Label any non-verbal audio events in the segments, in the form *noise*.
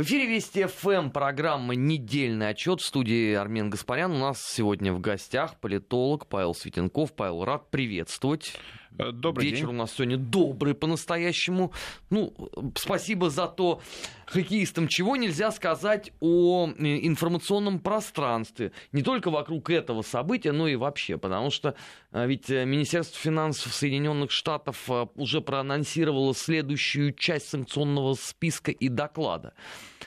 В эфире Вести ФМ, программа «Недельный отчет» в студии Армен Гаспарян. У нас сегодня в гостях политолог Павел Светенков. Павел, рад приветствовать. Э, добрый Вечер день. у нас сегодня добрый по-настоящему. Ну, спасибо за то хоккеистам. Чего нельзя сказать о э, информационном пространстве. Не только вокруг этого события, но и вообще. Потому что э, ведь Министерство финансов Соединенных Штатов уже проанонсировало следующую часть санкционного списка и доклада.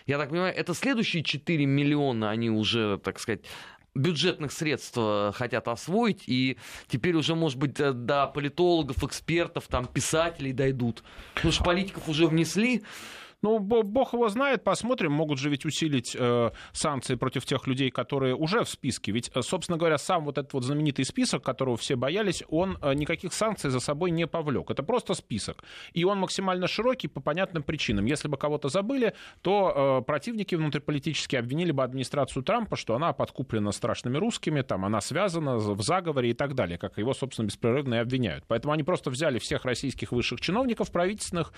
Я так понимаю, это следующие 4 миллиона они уже, так сказать, бюджетных средств э, хотят освоить, и теперь уже, может быть, э, до политологов, экспертов, там, писателей дойдут. Потому что политиков уже внесли, Ну, бо- бог его знает, посмотрим. Могут же ведь усилить э, санкции против тех людей, которые уже в списке. Ведь, э, собственно говоря, сам вот этот вот знаменитый список, которого все боялись, он э, никаких санкций за собой не повлек. Это просто список. И он максимально широкий по понятным причинам. Если бы кого-то забыли, то э, противники внутриполитически обвинили бы администрацию Трампа, что она подкуплена страшными русскими, там, она связана в заговоре и так далее, как его, собственно, беспрерывно и обвиняют. Поэтому они просто взяли всех российских высших чиновников правительственных,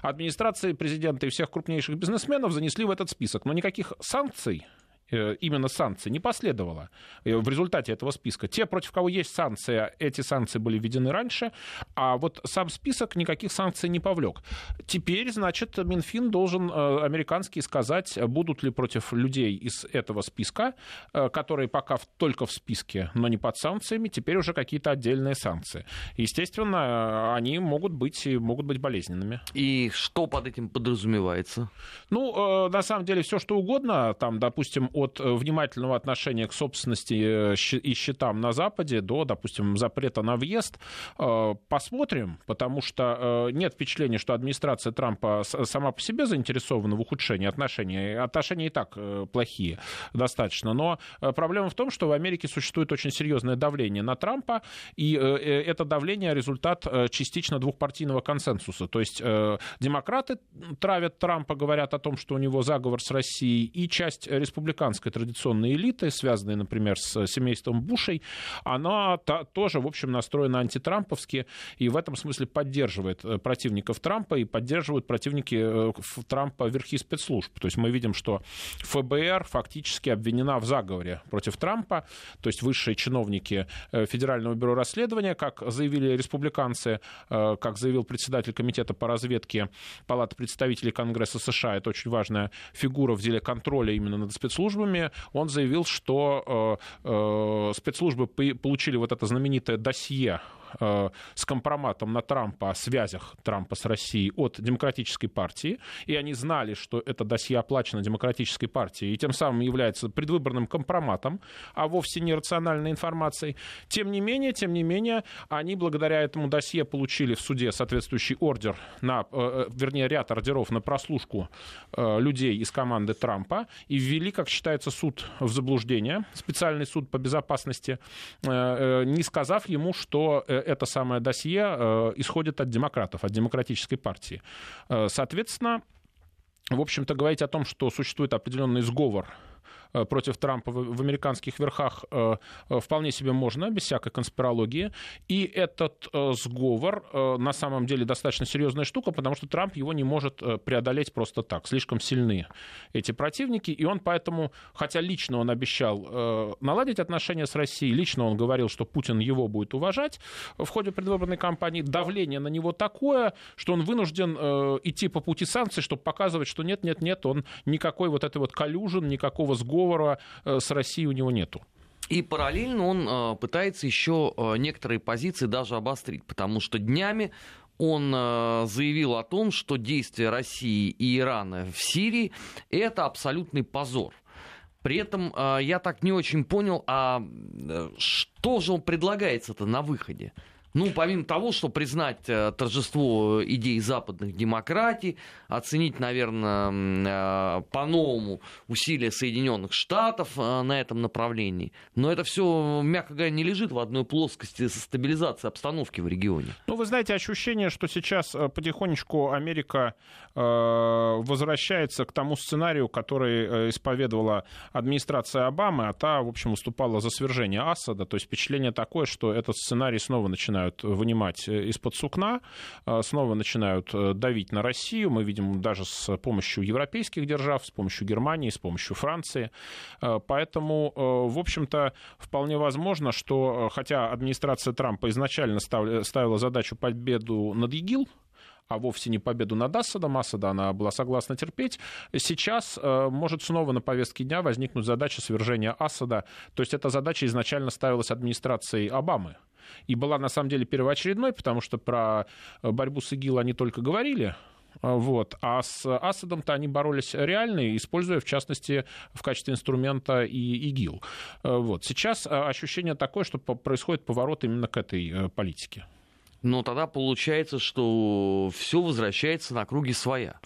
администрации президента и всех крупнейших бизнесменов занесли в этот список. Но никаких санкций именно санкций не последовало э, в результате этого списка. Те, против кого есть санкция, эти санкции были введены раньше, а вот сам список никаких санкций не повлек. Теперь, значит, Минфин должен э, американский сказать, будут ли против людей из этого списка, э, которые пока только в списке, но не под санкциями, теперь уже какие-то отдельные санкции. Естественно, э, они могут быть, и могут быть болезненными. и что под этим подразумевается? Ну, э, на самом деле, все что угодно, там, допустим, от э, внимательного отношения к собственности э, и счетам на Западе до, допустим, запрета на въезд, э, посмотрим, потому что нет впечатления, что администрация Трампа сама по себе заинтересована в ухудшении отношений. Отношения и так плохие достаточно, но проблема в том, что в Америке существует очень серьезное давление на Трампа, и это давление результат частично двухпартийного консенсуса. То есть демократы травят Трампа, говорят о том, что у него заговор с Россией, и часть республиканской традиционной элиты, связанной, например, с семейством Бушей, она та- тоже, в общем, настроена антитрамповски, и в этом смысле поддерживает э, противников Трампа и поддерживают противники э, Трампа верхи спецслужб. То есть мы видим, что ФБР фактически обвинена в заговоре против Трампа, то есть высшие чиновники э, Федерального бюро расследования, как заявили республиканцы, э, как заявил председатель комитета по разведке Палаты представителей Конгресса США, это очень важная фигура в деле контроля именно над спецслужбами, он заявил, что э, э, спецслужбы получили вот это знаменитое досье с компроматом на Трампа о связях Трампа с Россией от Демократической партии, и они знали, что это досье оплачено Демократической партией, и тем самым является предвыборным компроматом, а вовсе не рациональной информацией. Тем не менее, тем не менее, они благодаря этому досье получили в суде соответствующий ордер на, э, вернее, ряд ордеров на прослушку э, людей из команды Трампа и ввели, как считается, суд в заблуждение, специальный суд по безопасности, э, э, не сказав ему, что э, это самое досье э, исходит от демократов, от демократической партии. Э, Соответственно, в общем-то, говорить о том, что существует определенный сговор против Трампа в американских верхах э, э, вполне себе можно, без всякой конспирологии. И этот э, сговор э, на самом деле достаточно серьезная штука, потому что Трамп его не может э, преодолеть просто так. Слишком сильны эти противники, и он поэтому, хотя лично он обещал э, наладить отношения с Россией, лично он говорил, что Путин его будет уважать в ходе предвыборной кампании, давление на него такое, что он вынужден э, идти по пути санкций, чтобы показывать, что нет-нет-нет, он никакой вот этой вот коллюжен, никакого сговора э, с Россией у него нету. И параллельно он э, пытается еще э, некоторые позиции даже обострить, потому что днями он заявил о том, что действия России и Ирана в Сирии это абсолютный позор. При этом я так не очень понял, а что же он предлагается-то на выходе? Ну, помимо того, что признать э, торжество идей западных демократий, оценить, наверное, э, по-новому усилия Соединенных Штатов э, на этом направлении. Но это все, мягко говоря, не лежит в одной плоскости со стабилизацией обстановки в регионе. Ну, вы знаете, ощущение, что сейчас потихонечку Америка возвращается к тому сценарию, который исповедовала администрация Обамы, а та, в общем, выступала за свержение Асада. То есть впечатление такое, что этот сценарий снова начинают начинают вынимать из-под сукна, снова начинают давить на Россию. Мы видим даже с помощью европейских держав, с помощью Германии, с помощью Франции. Поэтому, в общем-то, вполне возможно, что хотя администрация Трампа изначально ставила задачу победу над ИГИЛ, а вовсе не победу над Асадом. Асада она была согласна терпеть. Сейчас э, может снова на повестке дня возникнуть задача свержения Асада. То есть эта задача изначально ставилась администрацией Обамы. И была на самом деле первоочередной, потому что про борьбу с ИГИЛ они только говорили, вот. А с Асадом-то они боролись реально, используя, в частности, в качестве инструмента и ИГИЛ. Вот. Сейчас э, ощущение такое, что происходит поворот именно к этой э, политике но тогда получается, что все возвращается на круги своя.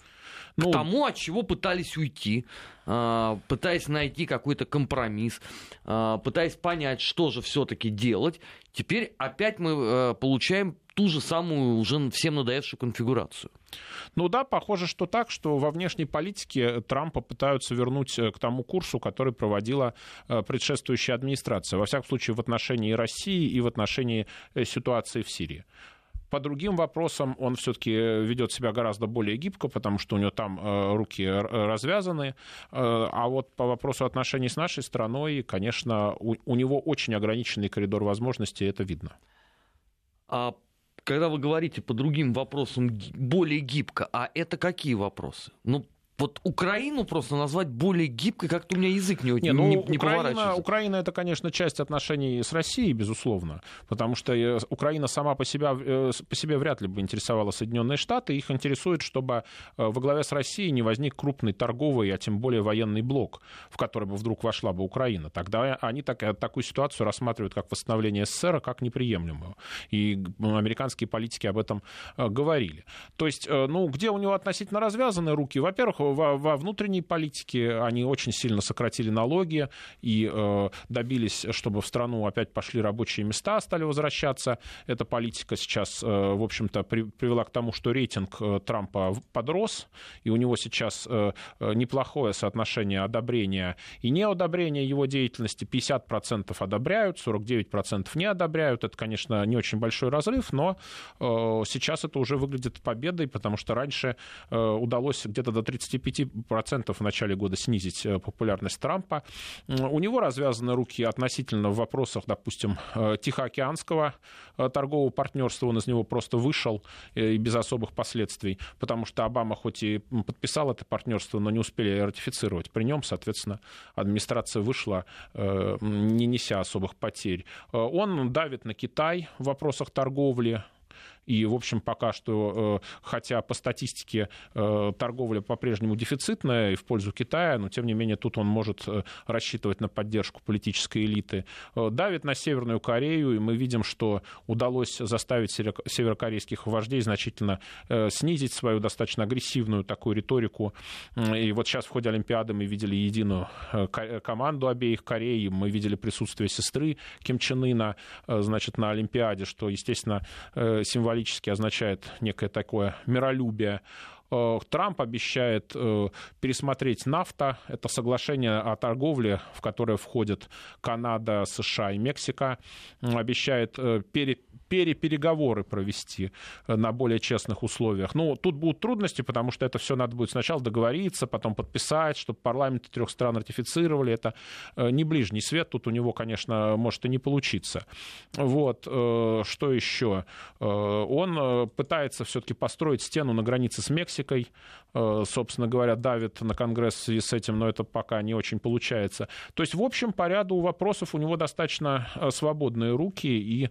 Ну, к тому, от чего пытались уйти, а, пытаясь найти какой-то компромисс, а, пытаясь понять, что же все-таки делать, теперь опять мы э, получаем ту же самую уже всем надоевшую конфигурацию. Ну да, похоже, что так, что во внешней политике Трампа пытаются вернуть э, к тому курсу, который проводила э, предшествующая администрация. Во всяком случае, в отношении России и в отношении ситуации в Сирии. По другим вопросам он все-таки ведет себя гораздо более гибко, потому что у него там руки развязаны. А вот по вопросу отношений с нашей страной, конечно, у, него очень ограниченный коридор возможностей, это видно. А когда вы говорите по другим вопросам более гибко, а это какие вопросы? Ну, вот Украину просто назвать более гибкой, как-то у меня язык не, не, ну, не, не Украина, Украина это, конечно, часть отношений с Россией, безусловно, потому что э, Украина сама по себе, э, по себе вряд ли бы интересовала Соединенные Штаты. Их интересует, чтобы э, во главе с Россией не возник крупный торговый, а тем более военный блок, в который бы вдруг вошла бы Украина. Тогда они так, такую ситуацию рассматривают как восстановление СССР, как неприемлемую. И американские политики об этом говорили. То есть, ну, где у него относительно развязаны руки? Во-первых, во, во внутренней политике они очень сильно сократили налоги и э, добились, чтобы в страну опять пошли рабочие места, стали возвращаться. Эта политика сейчас, э, в общем-то, при, привела к тому, что рейтинг э, Трампа подрос, и у него сейчас э, э неплохое соотношение одобрения и неодобрения его деятельности. 50% одобряют, 49% не одобряют. Это, конечно, не очень большой разрыв, но э, сейчас это уже выглядит победой, потому что раньше э, удалось где-то до 35 25% в начале года снизить э, популярность Трампа. У него развязаны руки относительно в вопросах, допустим, э, Тихоокеанского э, торгового партнерства. Он из него просто вышел и без особых последствий, потому что Обама хоть и подписал это партнерство, но не успели ратифицировать. При нем, соответственно, администрация вышла, не неся особых потерь. Он давит на Китай в вопросах торговли, и, в общем, пока что, э, хотя по статистике э, торговля по-прежнему дефицитная и в пользу Китая, но, тем не менее, тут он может э, рассчитывать на поддержку политической элиты. Давит на Северную Корею, и мы видим, что удалось заставить северокорейских вождей значительно снизить свою достаточно агрессивную такую риторику. И вот сейчас в ходе Олимпиады мы видели единую команду обеих Корей, мы видели присутствие сестры Ким Чен Ына, значит, на Олимпиаде, что, естественно, символически символически означает некое такое миролюбие. Э, Трамп обещает э, пересмотреть нафта. Это соглашение о торговле, в которое входят Канада, США и Мексика. Обещает э, перед перепереговоры провести на более честных условиях. Ну, тут будут трудности, потому что это все надо будет сначала договориться, потом подписать, чтобы парламенты трех стран ратифицировали. Это не ближний свет, тут у него, конечно, может и не получиться. Вот, что еще? Он пытается все-таки построить стену на границе с Мексикой, собственно говоря, давит на Конгресс в связи с этим, но это пока не очень получается. То есть, в общем, по ряду вопросов у него достаточно свободные руки, и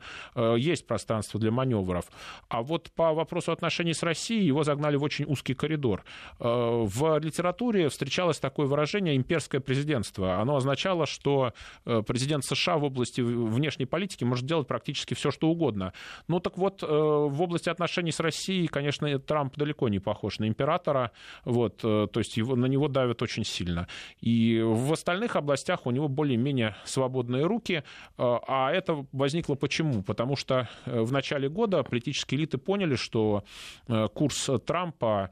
есть пространство для маневров. А вот по вопросу отношений с Россией его загнали в очень узкий коридор. Э, в литературе встречалось такое выражение «имперское президентство». Оно означало, что э, президент США в области внешней политики может делать практически все, что угодно. Ну так вот, э, в области отношений с Россией, конечно, Трамп далеко не похож на императора, вот, то есть его, на него давят очень сильно. И в остальных областях у него более-менее свободные руки, а это возникло почему? Потому что Э, в начале года политические элиты поняли, что э, курс Трампа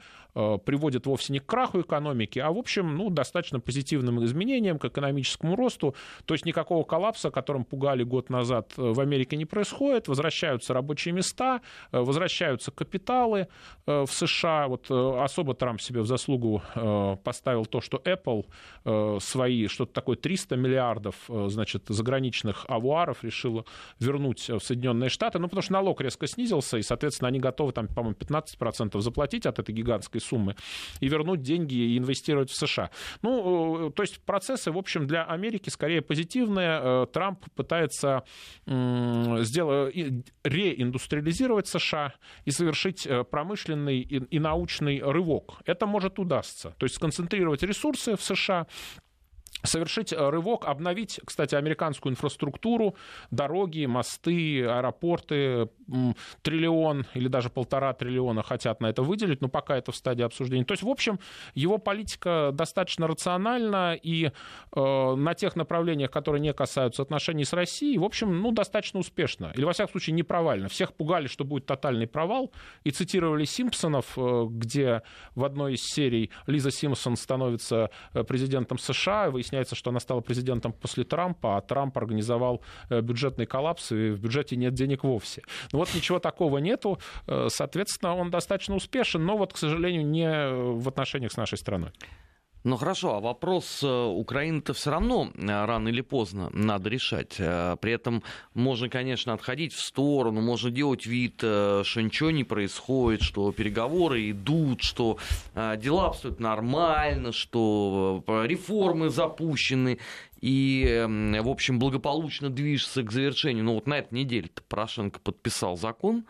приводит вовсе не к краху экономики, а, в общем, ну, достаточно позитивным изменениям, к экономическому росту. То есть никакого коллапса, которым пугали год назад, в Америке не происходит. Возвращаются рабочие места, возвращаются капиталы в США. Вот особо Трамп себе в заслугу поставил то, что Apple свои, что-то такое 300 миллиардов, значит, заграничных авуаров решила вернуть в Соединенные Штаты, ну, потому что налог резко снизился, и, соответственно, они готовы, там, по-моему, 15% заплатить от этой гигантской суммы и вернуть деньги и инвестировать в США. Ну, э, то есть процессы, в общем, для Америки скорее позитивные. Э, Трамп пытается сделать, реиндустриализировать США и совершить э, промышленный и научный рывок. Это может удастся. То есть сконцентрировать ресурсы в США, совершить э, рывок, обновить, кстати, американскую инфраструктуру, дороги, мосты, аэропорты, триллион или даже полтора триллиона хотят на это выделить, но пока это в стадии обсуждения. То есть, в общем, его политика достаточно рациональна и э, на тех направлениях, которые не касаются отношений с Россией, в общем, ну, достаточно успешно. Или, во всяком случае, не провально. Всех пугали, что будет тотальный провал, и цитировали Симпсонов, э, где в одной из серий Лиза Симпсон становится э, президентом США, выясняется, что она стала президентом после Трампа, а Трамп организовал э, бюджетный коллапс, и в бюджете нет денег вовсе. Ну вот ничего такого нету, э, соответственно, он достаточно успешен, но вот, к сожалению, не в отношениях с нашей страной. Ну хорошо, а вопрос э, Украины-то все равно рано или поздно надо решать. При этом можно, конечно, отходить в сторону, можно делать вид, что ничего не происходит, что переговоры идут, что дела обстоят нормально, что реформы запущены и, в общем, благополучно движется к завершению. Ну вот на этой неделе Порошенко подписал закон,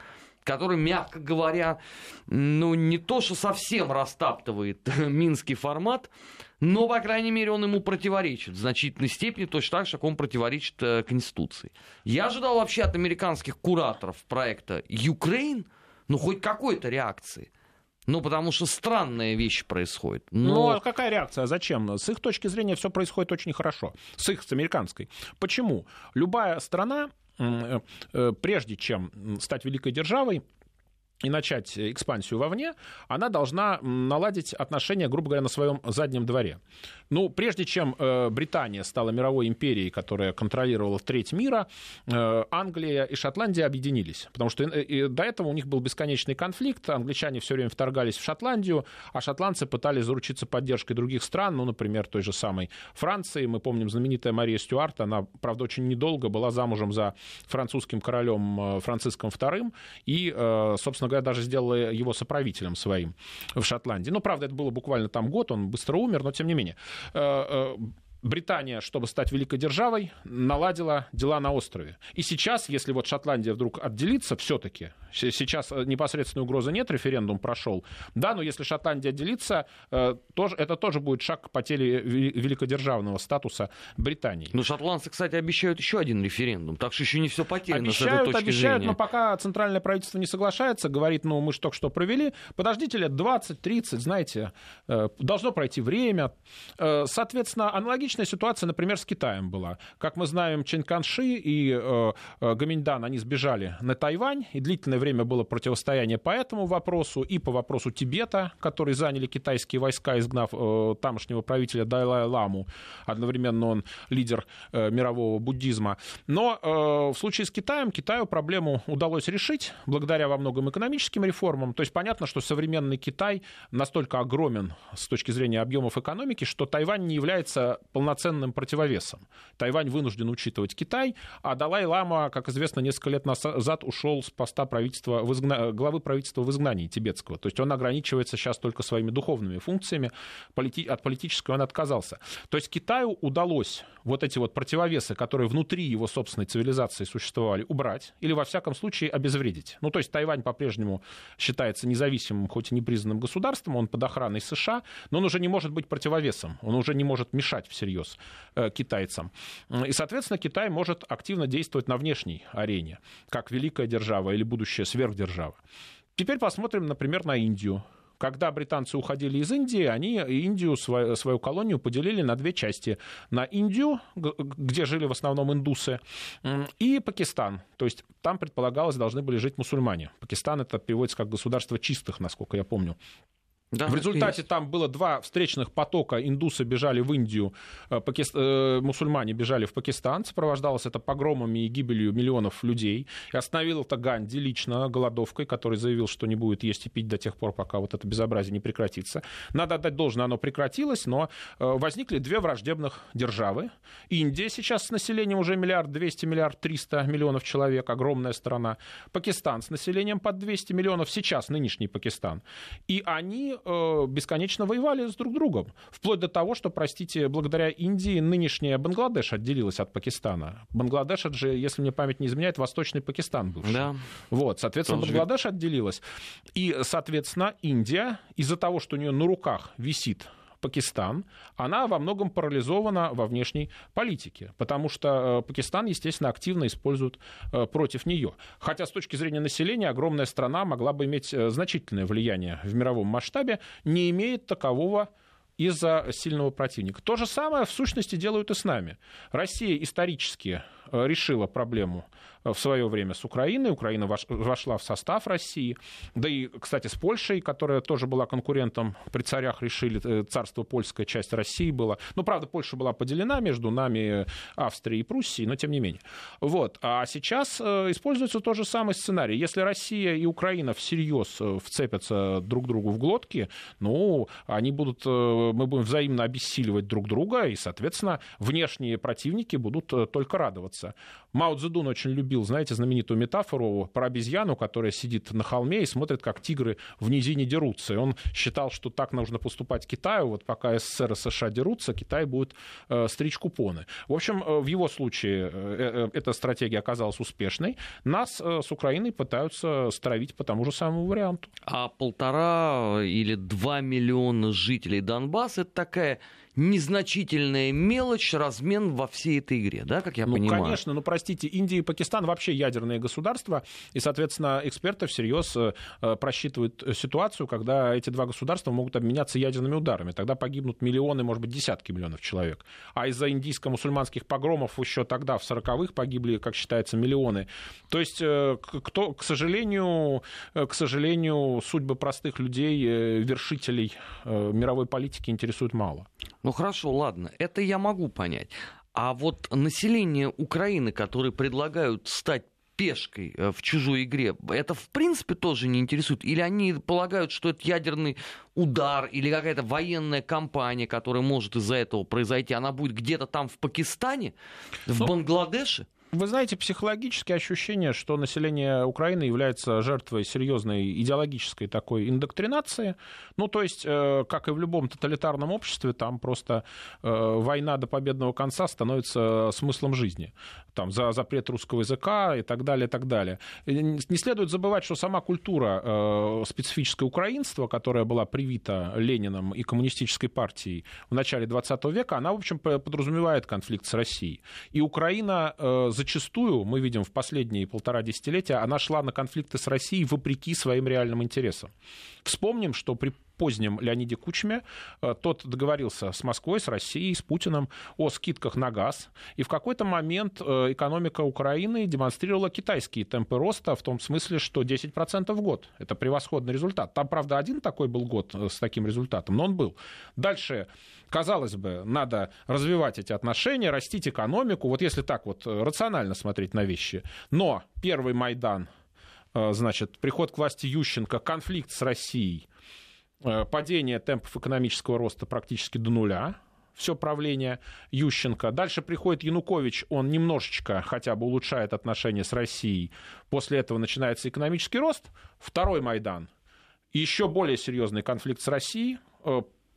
который, мягко говоря, ну не то, что совсем растаптывает *laughs* минский формат, но, по крайней мере, он ему противоречит в значительной степени, точно так же, как он противоречит э, Конституции. Я ожидал вообще от американских кураторов проекта «Юкрейн», ну, хоть какой-то реакции. Ну, потому что странная вещь происходит. Но... Ну, а какая реакция? Зачем? С их точки зрения все происходит очень хорошо. С их, с американской. Почему? Любая страна, прежде чем стать великой державой, и начать экспансию вовне, она должна наладить отношения, грубо говоря, на своем заднем дворе. Ну, прежде чем э, Британия стала мировой империей, которая контролировала треть мира, э, Англия и Шотландия объединились. Потому что э, до этого у них был бесконечный конфликт. Англичане все время вторгались в Шотландию, а шотландцы пытались заручиться поддержкой других стран, ну, например, той же самой Франции. Мы помним знаменитая Мария Стюарт, она, правда, очень недолго была замужем за французским королем Франциском II и, собственно говоря, даже сделала его соправителем своим в Шотландии. Ну, правда, это было буквально там год, он быстро умер, но тем не менее. Э, э, Британия, чтобы стать великой державой, наладила дела на острове. И сейчас, если вот Шотландия вдруг отделится все-таки, сейчас э, непосредственной угрозы нет, референдум прошел, да, но если Шотландия отделится, тоже, это тоже будет шаг к потере великодержавного статуса Британии. Но шотландцы, кстати, обещают еще один референдум, так что еще не все потеряно обещают, с этой точки обещают, зрения. но пока центральное правительство не соглашается, говорит, ну, мы же только что провели, подождите лет 20-30, знаете, должно пройти время. Соответственно, Аналогичная ситуация, например, с Китаем была. Как мы знаем, Чен Канши и э, э, Гаминьдан, они сбежали на Тайвань, и длительное время было противостояние по этому вопросу и по вопросу Тибета, который заняли китайские войска, изгнав э, тамошнего правителя Дайлая Ламу. Одновременно он лидер э, мирового буддизма. Но э, в случае с Китаем, Китаю проблему удалось решить благодаря во многом экономическим реформам. То есть понятно, что современный Китай настолько огромен с точки зрения объемов экономики, что Тайвань не является полноценным противовесом. Тайвань вынужден учитывать Китай, а Далай-Лама, как известно, несколько лет назад ушел с поста правительства в изгна... главы правительства в изгнании тибетского. То есть он ограничивается сейчас только своими духовными функциями, полити... от политической он отказался. То есть Китаю удалось вот эти вот противовесы, которые внутри его собственной цивилизации существовали, убрать или, во всяком случае, обезвредить. Ну, то есть Тайвань по-прежнему считается независимым, хоть и непризнанным государством, он под охраной США, но он уже не может быть противовесом, он уже не может мешать всерьез э, китайцам. И, соответственно, Китай может активно действовать на внешней арене, как великая держава или будущая сверхдержава. Теперь посмотрим, например, на Индию. Когда британцы уходили из Индии, они Индию, свою колонию, поделили на две части. На Индию, где жили в основном индусы, и Пакистан. То есть там, предполагалось, должны были жить мусульмане. Пакистан это переводится как государство чистых, насколько я помню. Да, в результате там было два встречных потока. Индусы бежали в Индию, э, пакист... э, мусульмане бежали в Пакистан. Сопровождалось это погромами и гибелью миллионов людей. И остановил это Ганди лично голодовкой, который заявил, что не будет есть и пить до тех пор, пока вот это безобразие не прекратится. Надо отдать должное, оно прекратилось, но э, возникли две враждебных державы. Индия сейчас с населением уже миллиард двести, миллиард триста миллионов человек, огромная страна. Пакистан с населением под 200 миллионов, сейчас нынешний Пакистан. И они Э, бесконечно воевали с друг другом. Вплоть до того, что, простите, благодаря Индии нынешняя Бангладеш отделилась от Пакистана. Бангладеш, это же, если мне память не изменяет, Восточный Пакистан бывший. Да. Вот, соответственно, Тоже Бангладеш отделилась. И, соответственно, Индия из-за того, что у нее на руках висит Пакистан, она во многом парализована во внешней политике, потому что э, Пакистан, естественно, активно использует э, против нее. Хотя с точки зрения населения огромная страна могла бы иметь э, значительное влияние в мировом масштабе, не имеет такового из-за сильного противника. То же самое, в сущности, делают и с нами. Россия исторически решила проблему в свое время с Украиной. Украина вошла в состав России. Да и, кстати, с Польшей, которая тоже была конкурентом при царях, решили, э, царство польская часть России была. Ну, правда, Польша была поделена между нами, Австрией и Пруссией, но тем не менее. Вот. А сейчас э, используется тот же самый сценарий. Если Россия и Украина всерьез э, вцепятся друг другу в глотки, ну, они будут, мы будем взаимно обессиливать друг друга, и, соответственно, внешние противники будут только радоваться. Мао Цзэдун очень любил любил, знаете, знаменитую метафору про обезьяну, которая сидит на холме и смотрит, как тигры в низине дерутся. И он считал, что так нужно поступать Китаю. Вот пока СССР и США дерутся, Китай будет э, стричь купоны. В общем, э, в его случае э, э, эта стратегия оказалась успешной. Нас с Украиной пытаются стравить по тому же самому варианту. А полтора или два миллиона жителей Донбасса это такая незначительная мелочь, размен во всей этой игре, да, как я ну, понимаю? конечно, ну, простите, Индия и Пакистан вообще ядерные государства, и, соответственно, эксперты всерьез э, э, просчитывают ситуацию, когда эти два государства могут обменяться ядерными ударами. Тогда погибнут миллионы, может быть, десятки миллионов человек. А из-за индийско-мусульманских погромов еще тогда, в 40-х, погибли, как считается, миллионы. То есть, э, кто, к сожалению, к сожалению, судьбы простых людей, вершителей мировой политики интересуют мало. Ну хорошо, ладно, это я могу понять. А вот население Украины, которые предлагают стать пешкой э, в чужой игре, это в принципе тоже не интересует? Или они полагают, что это ядерный удар или какая-то военная кампания, которая может из-за этого произойти, она будет где-то там в Пакистане, в ну, Бангладеше? Вы знаете, психологические ощущения, что население Украины является жертвой серьезной идеологической такой индоктринации. Ну, то есть, э, как и в любом тоталитарном обществе, там просто э, война до победного конца становится смыслом жизни. Там за запрет русского языка и так далее, и так далее. Не следует забывать, что сама культура э, специфическое украинства, которая была привита Лениным и коммунистической партией в начале 20 века, она, в общем, подразумевает конфликт с Россией. И Украина зачастую, мы видим в последние полтора десятилетия, она шла на конфликты с Россией вопреки своим реальным интересам. Вспомним, что при позднем Леониде Кучме. Э, тот договорился с Москвой, с Россией, с Путиным о скидках на газ. И в какой-то момент э, экономика Украины демонстрировала китайские темпы роста в том смысле, что 10% в год. Это превосходный результат. Там, правда, один такой был год э, с таким результатом, но он был. Дальше казалось бы, надо развивать эти отношения, растить экономику, вот если так вот рационально смотреть на вещи. Но первый Майдан, значит, приход к власти Ющенко, конфликт с Россией, Э, падение темпов экономического роста практически до нуля, все правление Ющенко. Дальше приходит Янукович, он немножечко хотя бы улучшает отношения с Россией. После этого начинается экономический рост. Второй Майдан. Еще более серьезный конфликт с Россией.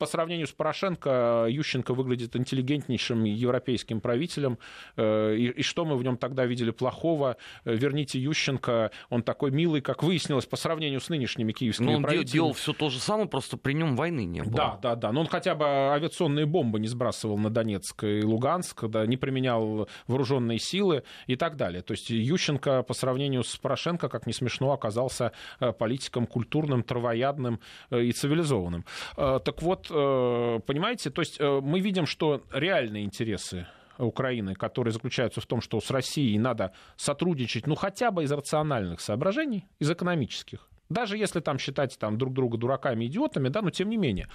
Э, по сравнению с Порошенко Ющенко выглядит интеллигентнейшим европейским правителем. Э, и, и что мы в нем тогда видели плохого? Э, верните Ющенко, он такой милый, как выяснилось, по сравнению с нынешними киевскими Но он правителями. делал все то же самое, просто при нем войны не было. Да, да, да. Но он хотя бы авиационные бомбы не сбрасывал на Донецк и Луганск, да, не применял вооруженные силы и так далее. То есть Ющенко по сравнению с Порошенко, как не смешно, оказался э, политиком культурным, травоядным и цивилизованным. Так вот, Э, понимаете, то есть э, мы видим, что реальные интересы Украины, которые заключаются в том, что с Россией надо сотрудничать, ну, хотя бы из рациональных соображений, из экономических, Даже если там считать там, друг друга дураками, идиотами, да, но тем не менее.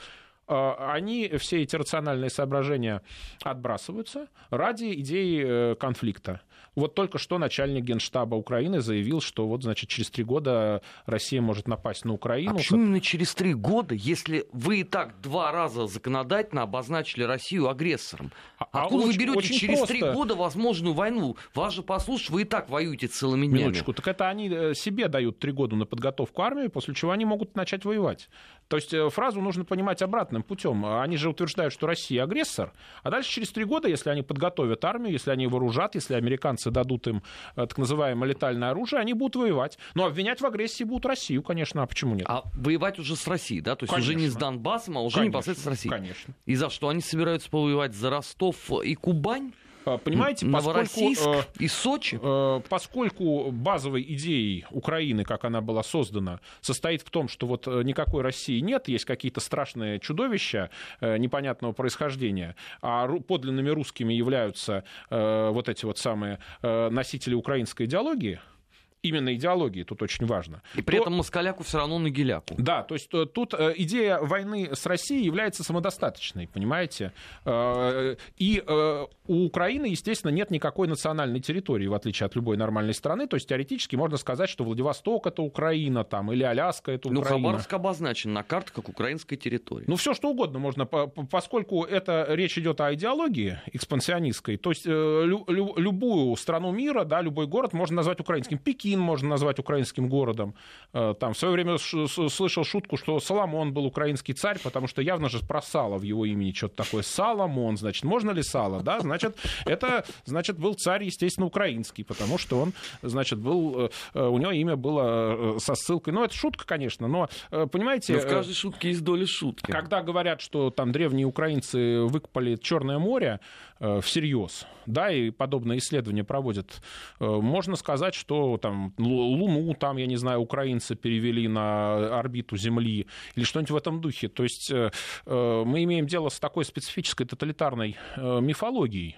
А, они, все эти рациональные соображения отбрасываются ради идеи э, конфликта. Вот только что начальник генштаба Украины заявил, что вот, значит, через три года Россия может напасть на Украину. А почему именно через три года, если вы и так два раза законодательно обозначили Россию агрессором? А, а Откуда очень, вы берете через три года возможную войну? Вас же послушать, вы и так воюете целыми днями. Минуточку, так это они э, себе дают три года на подготовку армии, после чего они могут начать воевать. То есть э, фразу нужно понимать обратным путем. Они же утверждают, что Россия агрессор, а дальше через три года, если они подготовят армию, если они вооружат, если американцы дадут им э, так называемое летальное оружие, они будут воевать. Но обвинять в агрессии будут Россию, конечно, а почему нет? А воевать уже с Россией, да? То есть конечно. уже не с Донбассом, а уже конечно, непосредственно с Россией. Конечно. И за что они собираются повоевать? За Ростов и Кубань? А, понимаете, поскольку, э, и Сочи? Э, поскольку базовой идеей Украины, как она была создана, состоит в том, что вот э, никакой России нет, есть какие-то страшные чудовища непонятного происхождения, а подлинными русскими являются вот эти вот самые носители украинской идеологии, именно идеологии, тут очень важно. И при то... этом москаляку все равно на геляку. Да, то есть э, тут э, идея войны с Россией является самодостаточной, понимаете? Э, и у Украины, естественно, нет никакой национальной территории, в отличие от любой нормальной страны. То есть теоретически можно сказать, что Владивосток это Украина, там, или Аляска это ну, Украина. Ну, Хабаровск обозначен на карте как украинская территория. Ну, все что угодно можно, поскольку это речь идет о идеологии экспансионистской, то есть любую страну мира, да, любой город можно назвать украинским. Пекин Пекин можно назвать украинским городом. Э, там в свое время слышал шутку, что Соломон был украинский царь, потому что явно же про сало в его имени что-то такое. Соломон, значит, можно ли сало? Да, значит, это, значит, был царь, естественно, украинский, потому что он, значит, был, э, у него имя было э, со ссылкой. Ну, это шутка, конечно, но, понимаете... Но в каждой шутке есть доля шутки. Когда говорят, что там древние украинцы выкопали Черное море всерьез, да, и подобные исследования проводят, можно сказать, что там Луну, там, я не знаю, украинцы перевели на орбиту Земли или что-нибудь в этом духе. То есть э, э, мы имеем дело с такой специфической тоталитарной э, мифологией,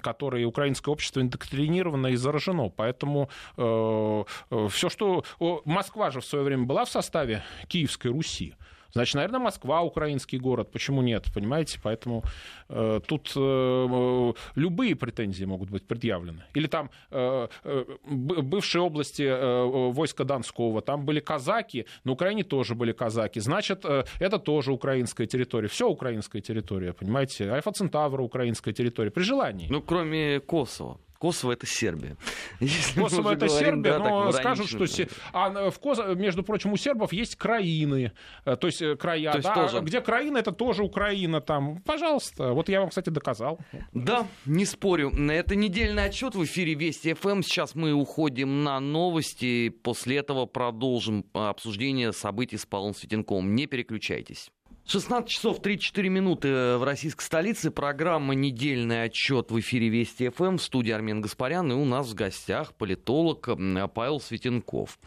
которой украинское общество индоктринировано и заражено. Поэтому все, что... Москва же в свое время была в составе Киевской Руси. Значит, наверное, Москва украинский город. Почему нет? Понимаете? Поэтому э, тут э, любые претензии могут быть предъявлены. Или там э, э, бывшие области э, войска Донского, там были казаки, на Украине тоже были казаки. Значит, э, это тоже украинская территория. Все украинская территория, понимаете? Альфа-Центавра украинская территория. При желании. Ну, кроме Косово. Косово это Сербия. *laughs* Если Косово это Сербия, да, но скажут, что се... а в Косово, между прочим, у сербов есть краины, э, то есть э, края, то да, тоже... где краина это тоже Украина там. Пожалуйста, вот я вам, кстати, доказал. Да, не спорю. Это недельный отчет в эфире Вести ФМ. Сейчас мы уходим на новости, после этого продолжим обсуждение событий с Павлом Светенковым. Не переключайтесь. 16 часов 34 минуты в российской столице. Программа «Недельный отчет» в эфире Вести ФМ. В студии Армен Гаспарян. И у нас в гостях политолог Павел Светенков.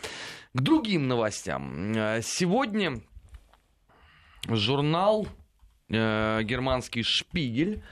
К другим новостям. Сегодня журнал э, германский «Шпигель»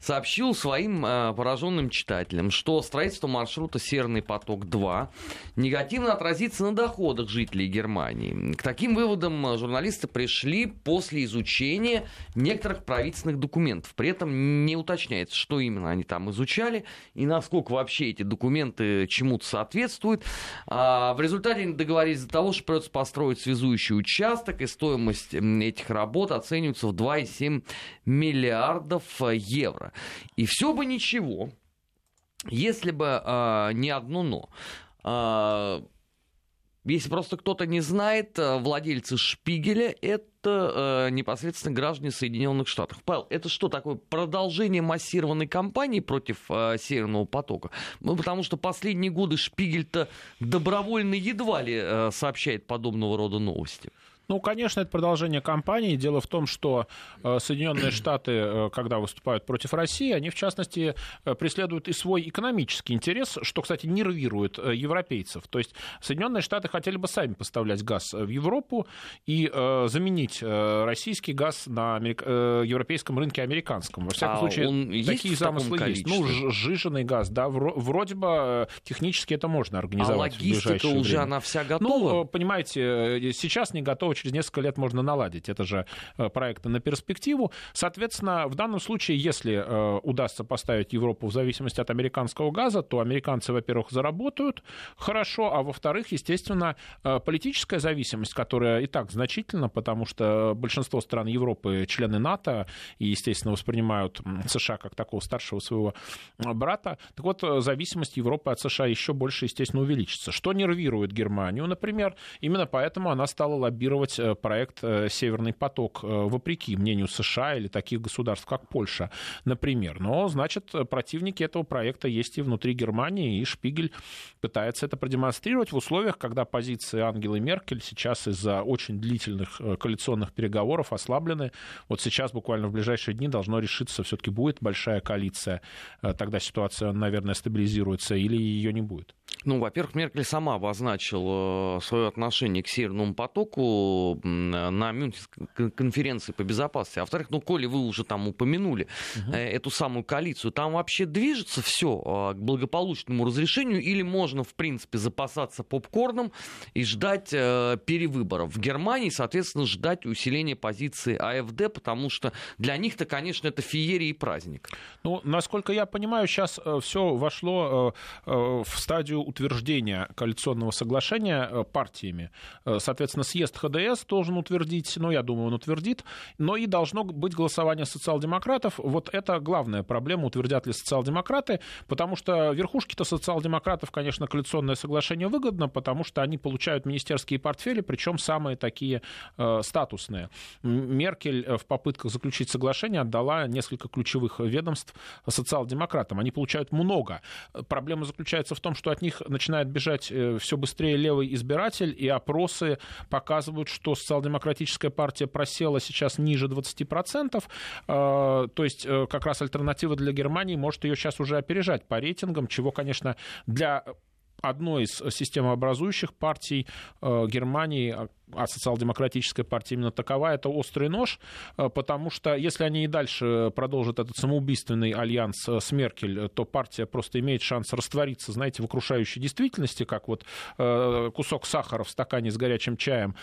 сообщил своим э, пораженным читателям, что строительство маршрута «Северный поток-2» негативно отразится на доходах жителей Германии. К таким выводам э, журналисты пришли после изучения некоторых правительственных документов. При этом не уточняется, что именно они там изучали и насколько вообще эти документы чему-то соответствуют. А в результате они договорились до того, что придется построить связующий участок, и стоимость этих работ оценивается в 2,7 миллиардов э, И все бы ничего, если бы э, не одно но. Э, если просто кто-то не знает, а, владельцы Шпигеля это э, непосредственно граждане Соединенных Штатов. Павел, это что такое? Продолжение массированной кампании против э, Северного потока? Ну, потому что последние годы Шпигель-то добровольно едва ли э, сообщает подобного рода новости. Ну, конечно, это продолжение кампании. Дело в том, что Соединенные Штаты, когда выступают против России, они, в частности, преследуют и свой экономический интерес, что, кстати, нервирует европейцев. То есть Соединенные Штаты хотели бы сами поставлять газ в Европу и заменить российский газ на европейском рынке американском. Во всяком а случае, такие замыслы есть. Ну, сжиженный газ, да, вроде бы э, технически это можно организовать. А логистика уже время. она вся готова? Ну, понимаете, э, сейчас не готова, через несколько лет можно наладить. Это же э, проекты на перспективу. Соответственно, в данном случае, если удастся поставить Европу в зависимости от американского газа, то американцы, во-первых, заработают хорошо, а во-вторых, естественно, политическая зависимость, которая и так значительна, потому что большинство стран Европы члены НАТО и, естественно, воспринимают США как такого старшего своего брата. Так вот, э, зависимость Европы от США еще больше, естественно, увеличится. Что нервирует Германию, например, именно поэтому она стала лоббировать э, проект э, «Северный поток», вопреки мнению США или таких государств, как Польша, например. Но, значит, противники этого проекта есть и внутри Германии, и Шпигель пытается это продемонстрировать в условиях, когда позиции Ангелы Меркель сейчас из-за очень длительных коалиционных переговоров ослаблены. Вот сейчас, буквально в ближайшие дни, должно решиться, все-таки будет большая коалиция тогда ситуация, наверное, стабилизируется или ее не будет? Ну, во-первых, Меркель сама обозначила э, свое отношение к Северному потоку на Мюнхенской конференции по безопасности. А во-вторых, ну, коли вы уже там упомянули угу. эту самую коалицию, там вообще движется все э, к благополучному разрешению или можно, в принципе, запасаться попкорном и ждать перевыборов? В Германии, соответственно, ждать усиления позиции АФД, потому что для них-то, конечно, это феерия и праздник. Ну, насколько я понимаю, сейчас все вошло в стадию утверждения коалиционного соглашения э, партиями. Э, соответственно, съезд ХДС должен утвердить, ну, я думаю, он утвердит, но и должно быть голосование социал-демократов. Вот это главная проблема, утвердят ли социал-демократы, потому что верхушки-то социал-демократов, конечно, коалиционное соглашение выгодно, потому что они получают министерские портфели, причем самые такие э, статусные. Меркель э, в попытках заключить соглашение отдала несколько ключевых ведомств социал-демократам. Они получают много. Проблема заключается в том, что от них начинает бежать э, все быстрее левый избиратель, и опросы показывают, что социал-демократическая партия просела сейчас ниже 20%, а, то есть э, как раз альтернатива для Германии может ее сейчас уже опережать по рейтингам, чего, конечно, для одной из системообразующих партий э, Германии, а социал-демократическая партия именно такова, это острый нож, э, потому что если они и дальше продолжат этот самоубийственный альянс э, с Меркель, то партия просто имеет шанс раствориться, знаете, в окружающей действительности, как вот кусок сахара в стакане с горячим чаем,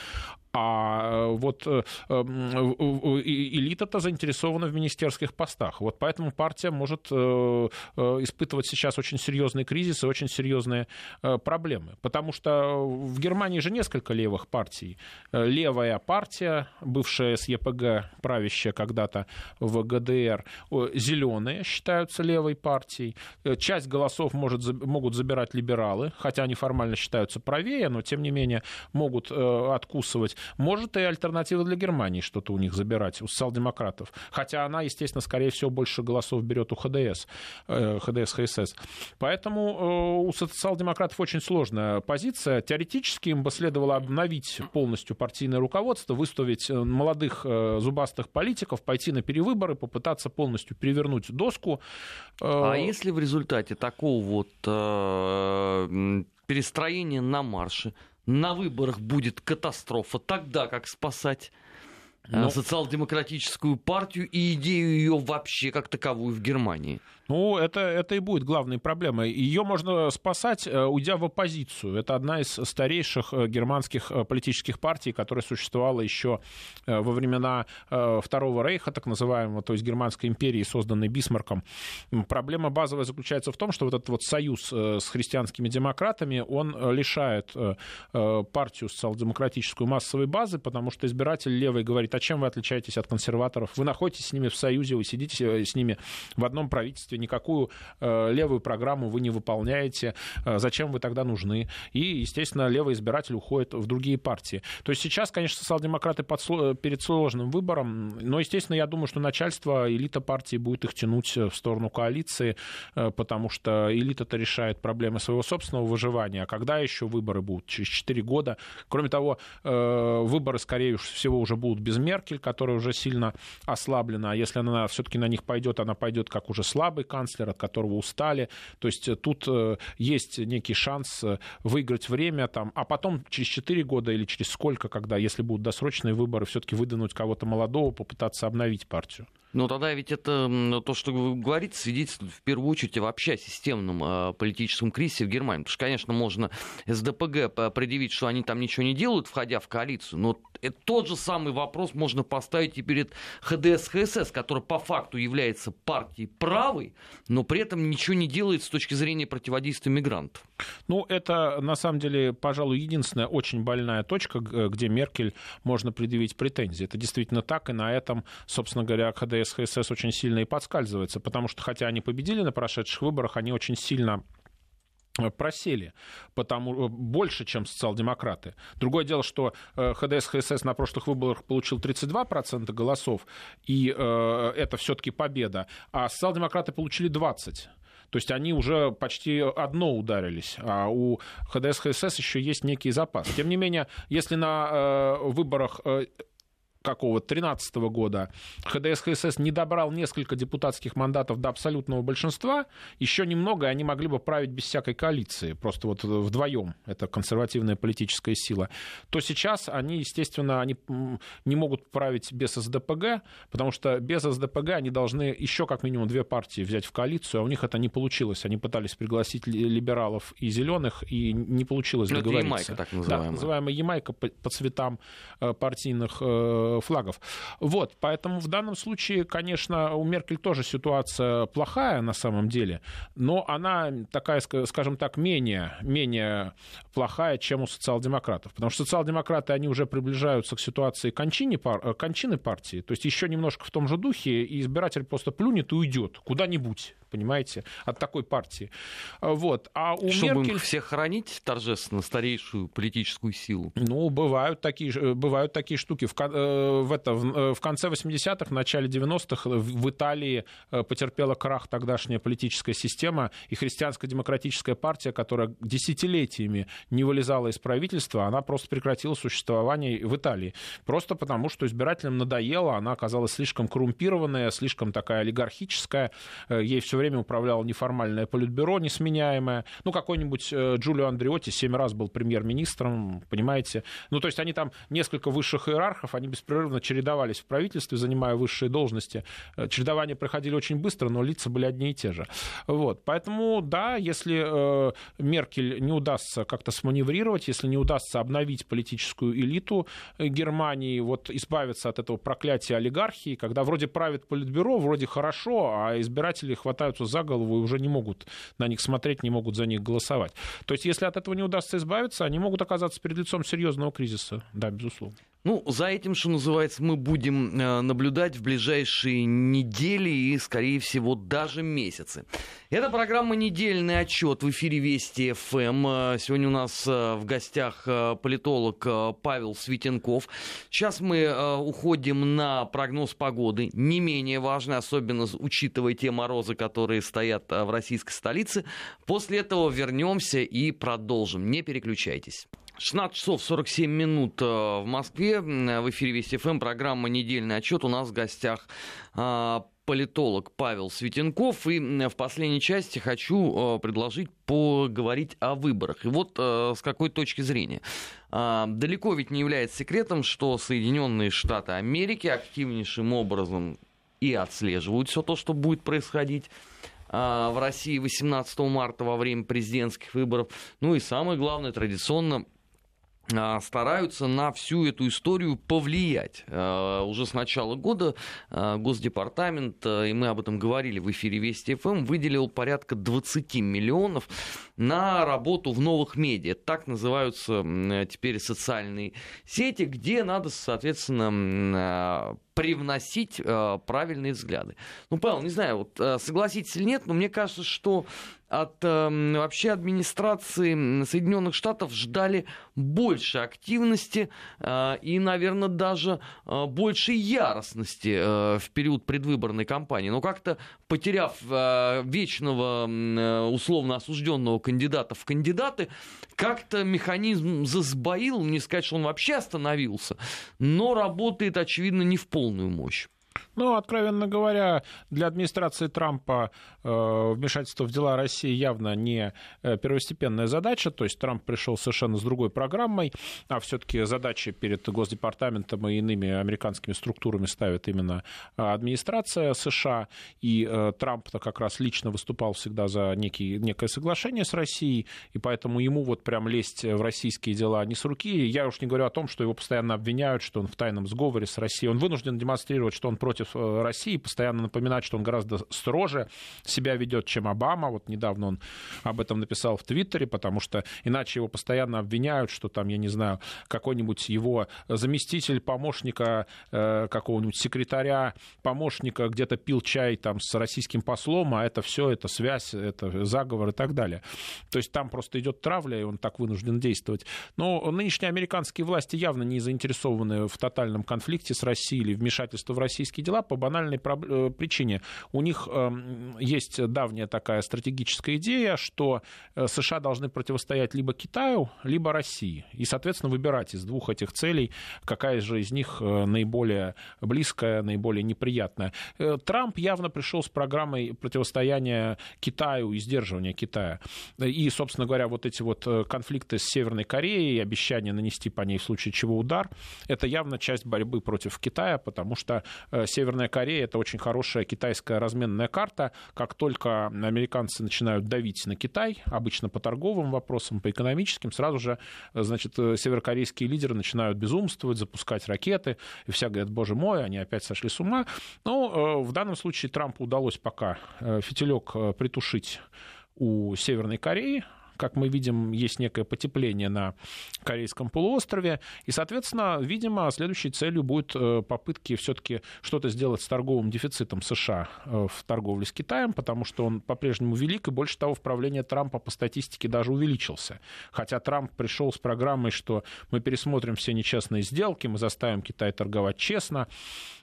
а вот элита-то заинтересована в министерских постах. Вот поэтому партия может испытывать сейчас очень серьезный кризис и очень серьезные Э, проблемы. Потому что в Германии же несколько левых партий. Э, левая партия, бывшая СЕПГ, правящая когда-то в ГДР, зеленые считаются левой партией. Э, часть голосов может, могут забирать либералы, хотя они формально считаются правее, но тем не менее могут откусывать. Может и альтернатива для Германии что-то у них забирать, у социал-демократов. Хотя она, естественно, скорее всего, больше голосов берет у ХДС, ХДС, ХСС. Поэтому у социал-демократов демократов очень сложная позиция. Теоретически им бы следовало обновить полностью партийное руководство, выставить э, молодых э, зубастых политиков, пойти на перевыборы, попытаться полностью перевернуть доску. А э, если в результате такого вот перестроения на марше на выборах будет катастрофа, тогда как спасать Но... социал-демократическую партию и идею ее вообще как таковую в Германии? Ну, это, это и будет главной проблемой. Ее можно спасать, э, уйдя в оппозицию. Это одна из старейших э, германских э, политических партий, которая существовала еще во времена Второго Рейха, так называемого, то есть Германской империи, созданной Бисмарком. Проблема базовая заключается в том, что вот этот вот союз с христианскими демократами, он лишает партию социал-демократическую массовой базы, потому что избиратель левый говорит, а чем вы отличаетесь от консерваторов? Вы находитесь с ними в союзе, вы сидите с ними в одном правительстве, никакую левую программу вы не выполняете, зачем вы тогда нужны? И, естественно, левый избиратель уходит в другие партии. То есть сейчас, конечно, социал-демократы под, перед сложным выбором, но, естественно, я думаю, что начальство, элита партии будет их тянуть в сторону коалиции, потому что элита-то решает проблемы своего собственного выживания. А когда еще выборы будут? Через 4 года. Кроме того, выборы, скорее всего, уже будут без Меркель, которая уже сильно ослаблена. А если она все-таки на них пойдет, она пойдет как уже слабый канцлер, от которого устали. То есть тут есть некий шанс выиграть время, там, а потом через 4 года или через сколько, когда, если будут досрочные выборы, все-таки выдвинуть кого-то молодого, попытаться обновить партию. Но тогда ведь это то, что вы говорите, свидетельствует в первую очередь вообще системном э, политическом кризисе в Германии. Потому что, конечно, можно СДПГ предъявить, что они там ничего не делают, входя в коалицию, но тот же самый вопрос можно поставить и перед ХДС-ХСС, который по факту является партией правой, но при этом ничего не делает с точки зрения противодействия мигрантов. Ну, это, на самом деле, пожалуй, единственная очень больная точка, где Меркель можно предъявить претензии. Это действительно так, и на этом, собственно говоря, ХДС-ХСС очень сильно и подскальзывается, потому что, хотя они победили на прошедших выборах, они очень сильно просели потому, э, больше, чем социал-демократы. Другое дело, что э, ХДС ХСС на прошлых выборах получил 32% голосов, и э, это все-таки победа, а социал-демократы получили 20%. То есть они уже почти одно ударились, а у ХДС ХСС еще есть некий запас. Тем не менее, если на э, выборах э, какого 13 года ХДС ХСС не добрал несколько депутатских мандатов до абсолютного большинства, еще немного, они могли бы править без всякой коалиции, просто вот вдвоем, это консервативная политическая сила, то сейчас они, естественно, они не могут править без СДПГ, потому что без СДПГ они должны еще как минимум две партии взять в коалицию, а у них это не получилось. Они пытались пригласить либералов и зеленых, и не получилось Но договориться. Это Ямайка, так называемая. Да, называемая Ямайка по, по цветам э, партийных э, флагов. Вот, поэтому в данном случае, конечно, у Меркель тоже ситуация плохая на самом деле, но она такая, скажем так, менее, менее плохая, чем у социал-демократов. Потому что социал-демократы, они уже приближаются к ситуации кончины, э, кончины партии, то есть еще немножко в том же духе, и избиратель просто плюнет и уйдет куда-нибудь понимаете, от такой партии. Вот. А у Чтобы Меркель... всех хоронить торжественно, старейшую политическую силу? Ну, бывают такие, э, бывают такие штуки. В, э, в, это, в, в конце 80-х, начале 90-х в Италии э, потерпела крах тогдашняя политическая система, и христианско-демократическая партия, которая десятилетиями не вылезала из правительства, она просто прекратила существование в Италии. Просто потому, что избирателям надоело, она оказалась слишком коррумпированная, слишком такая олигархическая, ей все время управляло неформальное политбюро несменяемое. Ну, какой-нибудь э, Джулио Андреотти семь раз был премьер-министром, понимаете? Ну, то есть они там несколько высших иерархов, они беспрерывно чередовались в правительстве, занимая высшие должности. Э, чередования проходили очень быстро, но лица были одни и те же. Вот. Поэтому, да, если э, Меркель не удастся как-то сманеврировать, если не удастся обновить политическую элиту э, Германии, вот избавиться от этого проклятия олигархии, когда вроде правит политбюро, вроде хорошо, а избиратели хватаются за голову и уже не могут на них смотреть, не могут за них голосовать. То есть, если от этого не удастся избавиться, они могут оказаться перед лицом серьезного кризиса. Да, безусловно. Ну, за этим, что называется, мы будем э, наблюдать в ближайшие недели и, скорее всего, даже месяцы. Это программа «Недельный отчет» в эфире Вести ФМ. Э, сегодня у нас э, в гостях политолог Павел Светенков. Сейчас мы уходим на прогноз погоды, не менее важный, особенно учитывая те морозы, которые стоят в российской столице. После этого вернемся и продолжим. Не переключайтесь. 16 часов 47 минут э, в Москве. В эфире Вести ФМ. Программа «Недельный отчет». У нас в гостях э, политолог Павел Светенков. И в последней части хочу э, предложить поговорить о выборах. И вот с какой точки зрения. Далеко ведь не является секретом, что Соединенные Штаты Америки активнейшим образом и отслеживают все то, что будет происходить в России 18 марта во время президентских выборов. Ну и самое главное, традиционно а, стараются на всю эту историю повлиять. А, уже с начала года а, Госдепартамент, и мы об этом говорили в эфире Вести ФМ, выделил порядка 20 миллионов на работу в новых медиа. Так называются теперь социальные сети, где надо, соответственно, привносить правильные взгляды. Ну, Павел, не знаю, вот согласитесь или нет, но мне кажется, что от э, вообще администрации Соединенных Штатов ждали больше активности э, и, наверное, даже э, больше яростности э, в период предвыборной кампании. Но как-то потеряв э, вечного э, условно осужденного кандидата в кандидаты, как-то механизм засбоил, не сказать, что он вообще остановился, но работает, очевидно, не в полную мощь. Ну, откровенно говоря, для администрации Трампа э, вмешательство в дела России явно не э, первостепенная задача. То есть Трамп пришел совершенно с другой программой, а все-таки задачи перед Госдепартаментом и иными американскими структурами ставит именно э, администрация США. И э, Трамп-то как раз лично выступал всегда за некий, некое соглашение с Россией, и поэтому ему вот прям лезть в российские дела не с руки. Я уж не говорю о том, что его постоянно обвиняют, что он в тайном сговоре с Россией. Он вынужден демонстрировать, что он против России, постоянно напоминать, что он гораздо строже себя ведет, чем Обама. Вот недавно он об этом написал в Твиттере, потому что иначе его постоянно обвиняют, что там, я не знаю, какой-нибудь его заместитель помощника, э, какого-нибудь секретаря, помощника где-то пил чай там с российским послом, а это все, это связь, это заговор и так далее. То есть там просто идет травля, и он так вынужден действовать. Но нынешние американские власти явно не заинтересованы в тотальном конфликте с Россией или вмешательстве в российские российские дела по банальной э, причине. У них эм, есть давняя такая стратегическая идея, что э, США должны противостоять либо Китаю, либо России. И, соответственно, выбирать из двух этих целей, какая же из них э, наиболее близкая, наиболее неприятная. Трамп явно пришел с программой противостояния Китаю и сдерживания Китая. И, собственно говоря, вот эти вот конфликты с Северной Кореей, обещание нанести по ней в случае чего удар, это явно часть борьбы против Китая, потому что Северная Корея это очень хорошая китайская разменная карта. Как только американцы начинают давить на Китай, обычно по торговым вопросам, по экономическим, сразу же, значит, северокорейские лидеры начинают безумствовать, запускать ракеты, и все говорят, боже мой, они опять сошли с ума. Но э, в данном случае Трампу удалось пока э, фитилек э, притушить у Северной Кореи, как мы видим, есть некое потепление на Корейском полуострове. И, соответственно, видимо, следующей целью будут э, попытки все-таки что-то сделать с торговым дефицитом США э, в торговле с Китаем, потому что он по-прежнему велик, и больше того, в правлении Трампа по статистике даже увеличился. Хотя Трамп пришел с программой, что мы пересмотрим все нечестные сделки, мы заставим Китай торговать честно.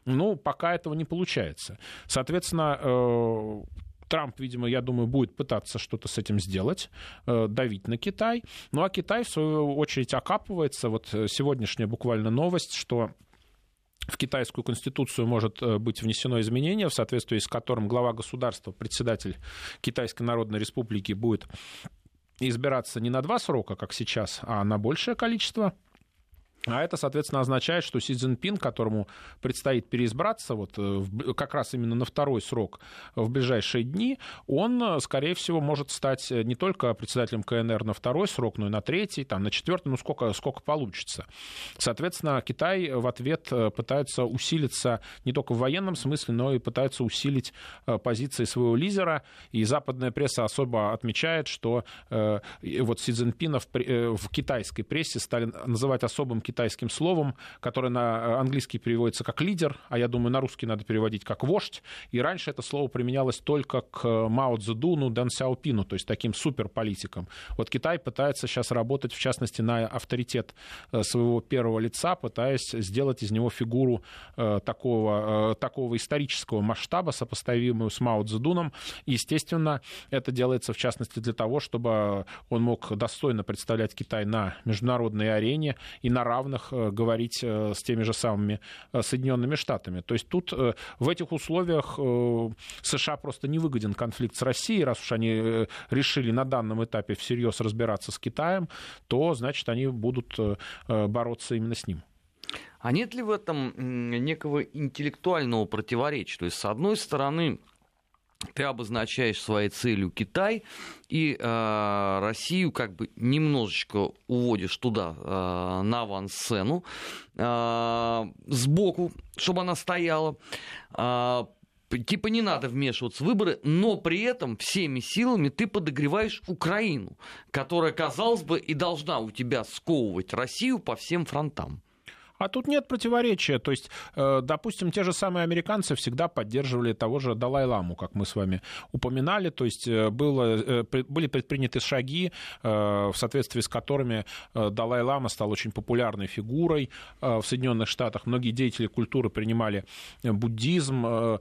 Ну, пока этого не получается. Соответственно, э, Трамп, видимо, я думаю, будет пытаться что-то с этим сделать, э, давить на Китай. Ну а Китай, в свою очередь, окапывается. Вот э, сегодняшняя буквально новость, что в китайскую конституцию может э, быть внесено изменение, в соответствии с которым глава государства, председатель Китайской Народной Республики будет избираться не на два срока, как сейчас, а на большее количество а это, соответственно, означает, что Си Цзиньпин, которому предстоит переизбраться вот, э, как раз именно на второй срок в ближайшие дни, он, э, скорее всего, может стать э, не только председателем КНР на второй срок, но и на третий, там, на четвертый, ну сколько, сколько получится. Соответственно, Китай в ответ пытается усилиться не только в военном смысле, но и пытается усилить позиции своего лидера. И западная пресса особо отмечает, что вот Си Цзиньпина в, в китайской прессе стали называть особым китайским китайским словом, которое на э, английский переводится как лидер, а я думаю, на русский надо переводить как вождь. И раньше это слово применялось только к э, Мао Цзэдуну, Дэн Сяопину, то есть таким суперполитикам. Вот Китай пытается сейчас работать, в частности, на авторитет э, своего первого лица, пытаясь сделать из него фигуру такого, такого исторического масштаба, сопоставимую с Мао Цзэдуном. И, естественно, это делается, в частности, для того, чтобы он мог достойно представлять Китай на международной арене и на равных равных э, говорить э, с теми же самыми э, Соединенными Штатами. То есть тут в этих условиях США просто не выгоден конфликт с Россией, раз уж они решили на данном этапе всерьез разбираться с Китаем, то значит они будут бороться именно с ним. А нет ли в этом некого интеллектуального противоречия? То есть, с одной стороны, ты обозначаешь своей целью Китай и э, Россию как бы немножечко уводишь туда э, на авансцену э, сбоку, чтобы она стояла. Э, типа не надо вмешиваться в выборы, но при этом всеми силами ты подогреваешь Украину, которая, казалось бы, и должна у тебя сковывать Россию по всем фронтам. А тут нет противоречия. То есть, э, допустим, те же самые американцы всегда поддерживали того же Далай-Ламу, как мы с вами упоминали. То есть э, было, э, были предприняты шаги, в соответствии с которыми Далай-Лама стал очень популярной фигурой в Соединенных Штатах. Многие деятели культуры принимали буддизм.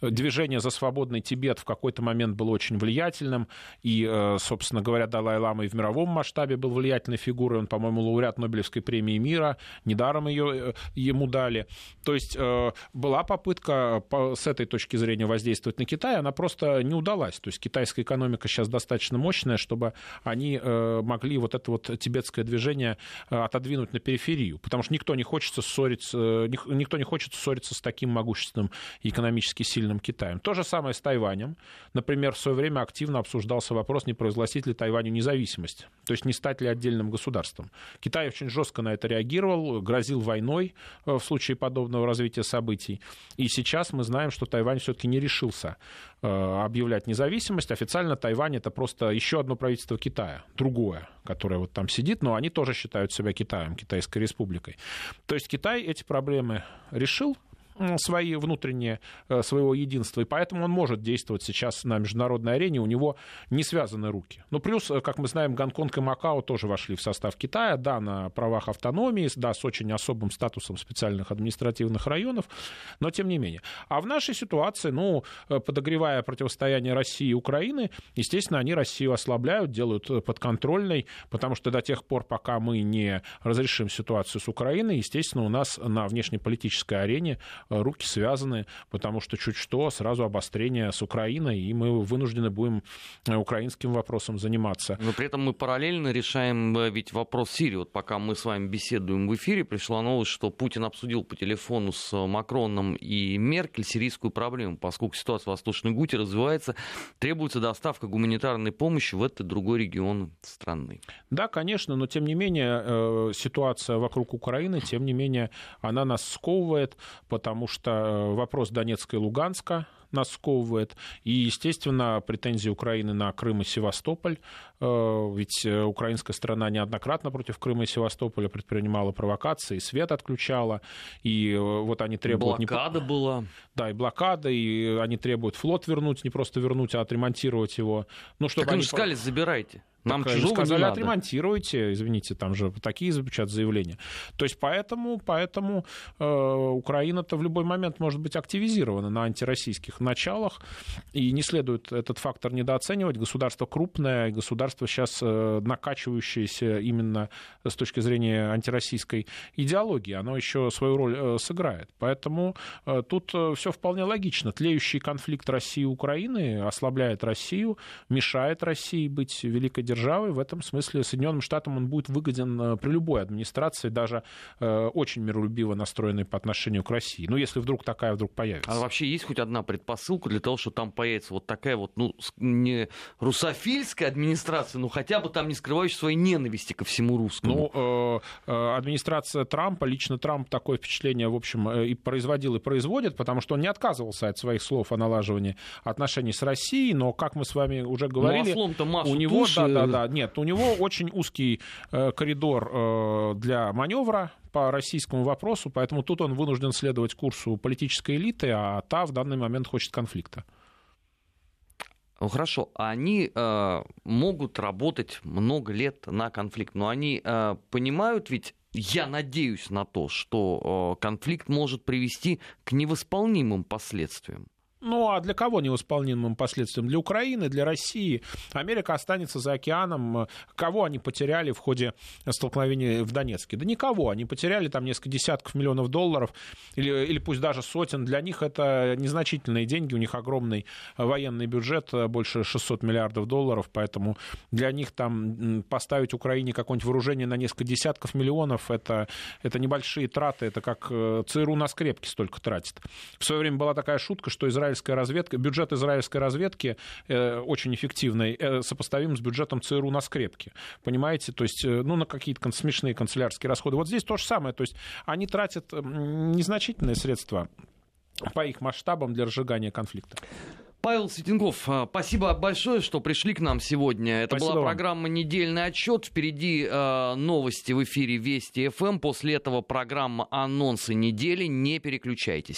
Движение за свободный Тибет в какой-то момент было очень влиятельным. И, собственно говоря, Далай-Лама и в мировом масштабе был влиятельной фигурой. Он, по-моему, лауреат Нобелевской премии мира недаром ее э, ему дали. То есть э, была попытка с этой точки зрения воздействовать на Китай, она просто не удалась. То есть китайская экономика сейчас достаточно мощная, чтобы они э, могли вот это вот тибетское движение отодвинуть на периферию, потому что никто не хочет ссориться, никто не хочет ссориться с таким могущественным и экономически сильным Китаем. То же самое с Тайванем. Например, в свое время активно обсуждался вопрос, не произгласить ли Тайваню независимость, то есть не стать ли отдельным государством. Китай очень жестко на это реагировал, провоцировал, грозил войной э, в случае подобного развития событий. И сейчас мы знаем, что Тайвань все-таки не решился э, объявлять независимость. Официально Тайвань это просто еще одно правительство Китая, другое, которое вот там сидит, но они тоже считают себя Китаем, Китайской республикой. То есть Китай эти проблемы решил, свои внутренние, э, своего единства, и поэтому он может действовать сейчас на международной арене, у него не связаны руки. Ну, плюс, э, как мы знаем, Гонконг и Макао тоже вошли в состав Китая, да, на правах автономии, да, с очень особым статусом специальных административных районов, но тем не менее. А в нашей ситуации, ну, э, подогревая противостояние России и Украины, естественно, они Россию ослабляют, делают подконтрольной, потому что до тех пор, пока мы не разрешим ситуацию с Украиной, естественно, у нас на внешнеполитической арене руки связаны, потому что чуть что, сразу обострение с Украиной, и мы вынуждены будем э, украинским вопросом заниматься. Но при этом мы параллельно решаем э, ведь вопрос Сирии. Вот пока мы с вами беседуем в эфире, пришла новость, что Путин обсудил по телефону с Макроном и Меркель сирийскую проблему, поскольку ситуация в Восточной Гуте развивается, требуется доставка гуманитарной помощи в этот другой регион страны. Да, конечно, но тем не менее э, ситуация вокруг Украины, тем не менее, она нас сковывает, потому потому что э, вопрос Донецка и Луганска нас сковывает. И, естественно, претензии Украины на Крым и Севастополь. Э, ведь э, украинская страна неоднократно против Крыма и Севастополя предпринимала провокации, свет отключала. И вот они требуют... Блокада не... была. Да, и блокада, и они требуют флот вернуть, не просто вернуть, а отремонтировать его. Ну, чтобы так они же сказали, забирайте. Нам так, чужого сказали, не надо. отремонтируйте, извините, там же такие звучат заявления. То есть поэтому, поэтому э, Украина-то в любой момент может быть активизирована на антироссийских началах, и не следует этот фактор недооценивать. Государство крупное, государство сейчас э, накачивающееся именно с точки зрения антироссийской идеологии, оно еще свою роль э, сыграет. Поэтому э, тут э, все вполне логично. Тлеющий конфликт России и Украины ослабляет Россию, мешает России быть великой державой. В этом смысле Соединенным Штатам он будет выгоден э, при любой администрации, даже э, очень миролюбиво настроенной по отношению к России. Ну, если вдруг такая вдруг появится. А вообще есть хоть одна предпосылка для того, что там появится вот такая вот, ну, не русофильская администрация, но хотя бы там не скрывающая своей ненависти ко всему русскому? Ну, э, администрация Трампа, лично Трамп такое впечатление, в общем, и производил, и производит, потому что он не отказывался от своих слов о налаживании отношений с Россией, но, как мы с вами уже говорили, ну, а у него, да, да, да. Нет, у него очень узкий э, коридор э, для маневра по российскому вопросу, поэтому тут он вынужден следовать курсу политической элиты, а та в данный момент хочет конфликта. Ну хорошо, они э, могут работать много лет на конфликт, но они э, понимают ведь я надеюсь на то, что э, конфликт может привести к невосполнимым последствиям. Ну, а для кого невосполнимым последствиям? Для Украины, для России. Америка останется за океаном. Кого они потеряли в ходе столкновения в Донецке? Да никого. Они потеряли там несколько десятков миллионов долларов, или, или пусть даже сотен. Для них это незначительные деньги. У них огромный военный бюджет, больше 600 миллиардов долларов. Поэтому для них там поставить Украине какое-нибудь вооружение на несколько десятков миллионов, это, это небольшие траты. Это как э, ЦРУ на скрепки столько тратит. В свое время была такая шутка, что Израиль израильской разведки, бюджет израильской разведки э, очень эффективный, э, сопоставим с бюджетом ЦРУ на скрепки. Понимаете? То есть, э, ну, на какие-то смешные канцелярские расходы. Вот здесь то же самое. То есть, они тратят незначительные средства по их масштабам для разжигания конфликта. Павел Светенков, а, спасибо большое, что пришли к нам сегодня. Это спасибо была вам. программа «Недельный отчет». Впереди э, новости в эфире Вести ФМ. После этого программа «Анонсы недели». Не переключайтесь.